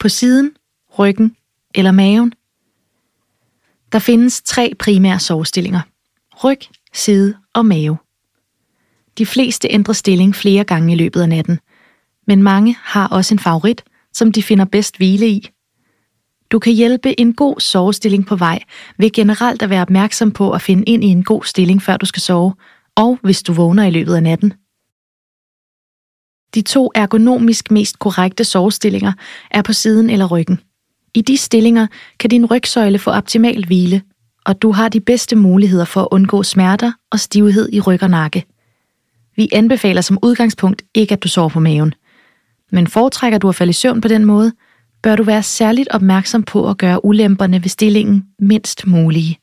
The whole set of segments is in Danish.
På siden, ryggen eller maven? Der findes tre primære sovestillinger. Ryg, side og mave. De fleste ændrer stilling flere gange i løbet af natten, men mange har også en favorit, som de finder bedst hvile i. Du kan hjælpe en god sovestilling på vej ved generelt at være opmærksom på at finde ind i en god stilling, før du skal sove, og hvis du vågner i løbet af natten. De to ergonomisk mest korrekte sovestillinger er på siden eller ryggen. I de stillinger kan din rygsøjle få optimal hvile, og du har de bedste muligheder for at undgå smerter og stivhed i ryg og nakke. Vi anbefaler som udgangspunkt ikke, at du sover på maven. Men foretrækker du at falde i søvn på den måde, bør du være særligt opmærksom på at gøre ulemperne ved stillingen mindst mulige.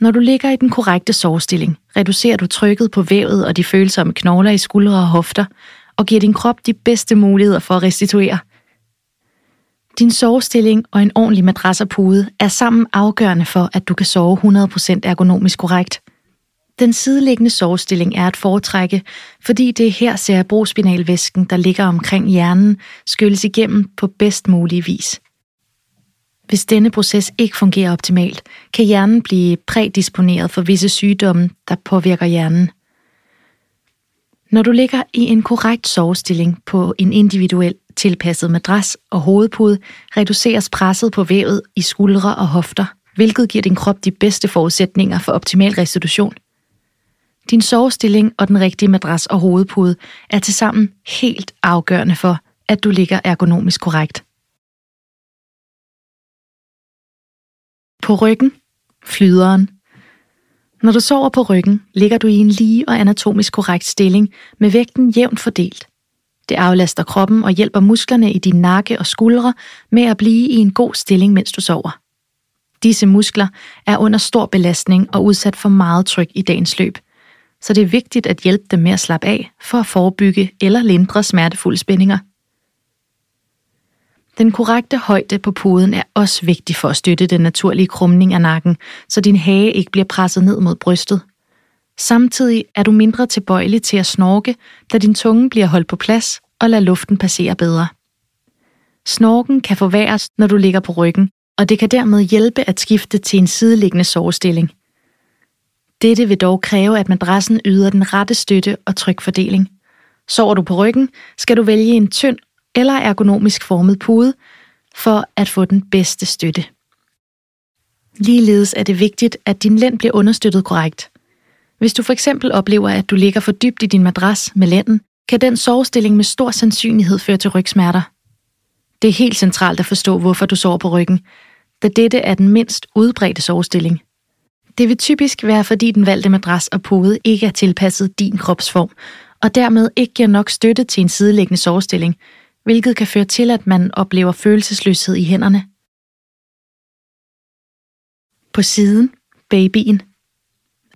Når du ligger i den korrekte sovestilling, reducerer du trykket på vævet og de følsomme knogler i skuldre og hofter, og giver din krop de bedste muligheder for at restituere. Din sovestilling og en ordentlig madras og pude er sammen afgørende for, at du kan sove 100% ergonomisk korrekt. Den sideliggende sovestilling er at foretrække, fordi det er her cerebrospinalvæsken, der ligger omkring hjernen, skylles igennem på bedst mulig vis. Hvis denne proces ikke fungerer optimalt, kan hjernen blive prædisponeret for visse sygdomme, der påvirker hjernen. Når du ligger i en korrekt sovestilling på en individuel tilpasset madras og hovedpude, reduceres presset på vævet i skuldre og hofter, hvilket giver din krop de bedste forudsætninger for optimal restitution. Din sovestilling og den rigtige madras og hovedpude er tilsammen helt afgørende for, at du ligger ergonomisk korrekt. På ryggen, flyderen. Når du sover på ryggen, ligger du i en lige og anatomisk korrekt stilling med vægten jævnt fordelt. Det aflaster kroppen og hjælper musklerne i din nakke og skuldre med at blive i en god stilling, mens du sover. Disse muskler er under stor belastning og udsat for meget tryk i dagens løb, så det er vigtigt at hjælpe dem med at slappe af for at forebygge eller lindre smertefulde spændinger – den korrekte højde på puden er også vigtig for at støtte den naturlige krumning af nakken, så din hage ikke bliver presset ned mod brystet. Samtidig er du mindre tilbøjelig til at snorke, da din tunge bliver holdt på plads og lader luften passere bedre. Snorken kan forværres, når du ligger på ryggen, og det kan dermed hjælpe at skifte til en sideliggende sovestilling. Dette vil dog kræve, at madrassen yder den rette støtte og trykfordeling. Sover du på ryggen, skal du vælge en tynd eller ergonomisk formet pude for at få den bedste støtte. Ligeledes er det vigtigt, at din lænd bliver understøttet korrekt. Hvis du for eksempel oplever, at du ligger for dybt i din madras med lænden, kan den sovestilling med stor sandsynlighed føre til rygsmerter. Det er helt centralt at forstå, hvorfor du sover på ryggen, da dette er den mindst udbredte sovestilling. Det vil typisk være, fordi den valgte madras og pude ikke er tilpasset din kropsform, og dermed ikke giver nok støtte til en sideliggende sovestilling, hvilket kan føre til, at man oplever følelsesløshed i hænderne. På siden, babyen.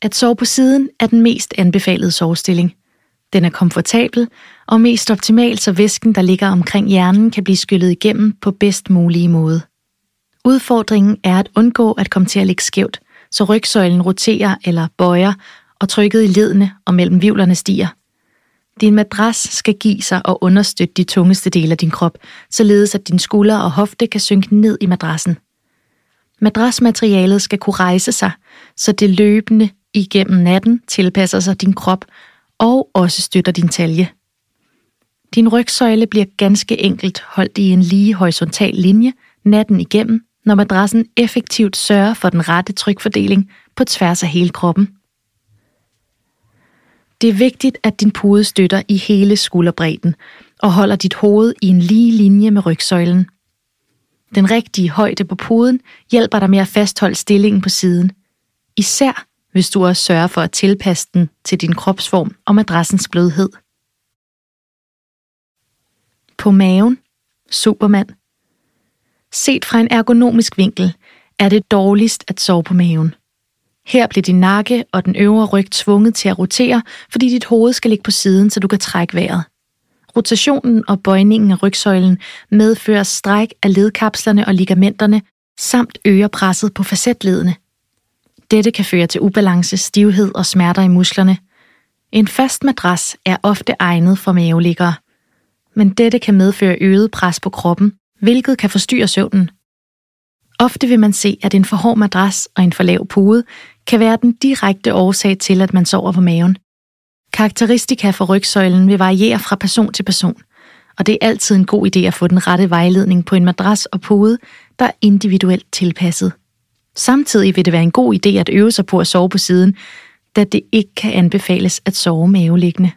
At sove på siden er den mest anbefalede sovestilling. Den er komfortabel og mest optimal, så væsken, der ligger omkring hjernen, kan blive skyllet igennem på bedst mulige måde. Udfordringen er at undgå at komme til at ligge skævt, så rygsøjlen roterer eller bøjer, og trykket i ledene og mellem vivlerne stiger – din madras skal give sig og understøtte de tungeste dele af din krop, således at din skulder og hofte kan synke ned i madrassen. Madrasmaterialet skal kunne rejse sig, så det løbende igennem natten tilpasser sig din krop og også støtter din talje. Din rygsøjle bliver ganske enkelt holdt i en lige horisontal linje natten igennem, når madrassen effektivt sørger for den rette trykfordeling på tværs af hele kroppen. Det er vigtigt, at din pude støtter i hele skulderbredden og holder dit hoved i en lige linje med rygsøjlen. Den rigtige højde på puden hjælper dig med at fastholde stillingen på siden. Især hvis du også sørger for at tilpasse den til din kropsform og madrassens blødhed. På maven, Superman. Set fra en ergonomisk vinkel er det dårligst at sove på maven – her bliver din nakke og den øvre ryg tvunget til at rotere, fordi dit hoved skal ligge på siden, så du kan trække vejret. Rotationen og bøjningen af rygsøjlen medfører stræk af ledkapslerne og ligamenterne, samt øger presset på facetledene. Dette kan føre til ubalance, stivhed og smerter i musklerne. En fast madras er ofte egnet for maveliggere. men dette kan medføre øget pres på kroppen, hvilket kan forstyrre søvnen. Ofte vil man se, at en for hård madras og en for lav pude kan være den direkte årsag til, at man sover på maven. Karakteristika for rygsøjlen vil variere fra person til person, og det er altid en god idé at få den rette vejledning på en madras og pude, der er individuelt tilpasset. Samtidig vil det være en god idé at øve sig på at sove på siden, da det ikke kan anbefales at sove maveliggende.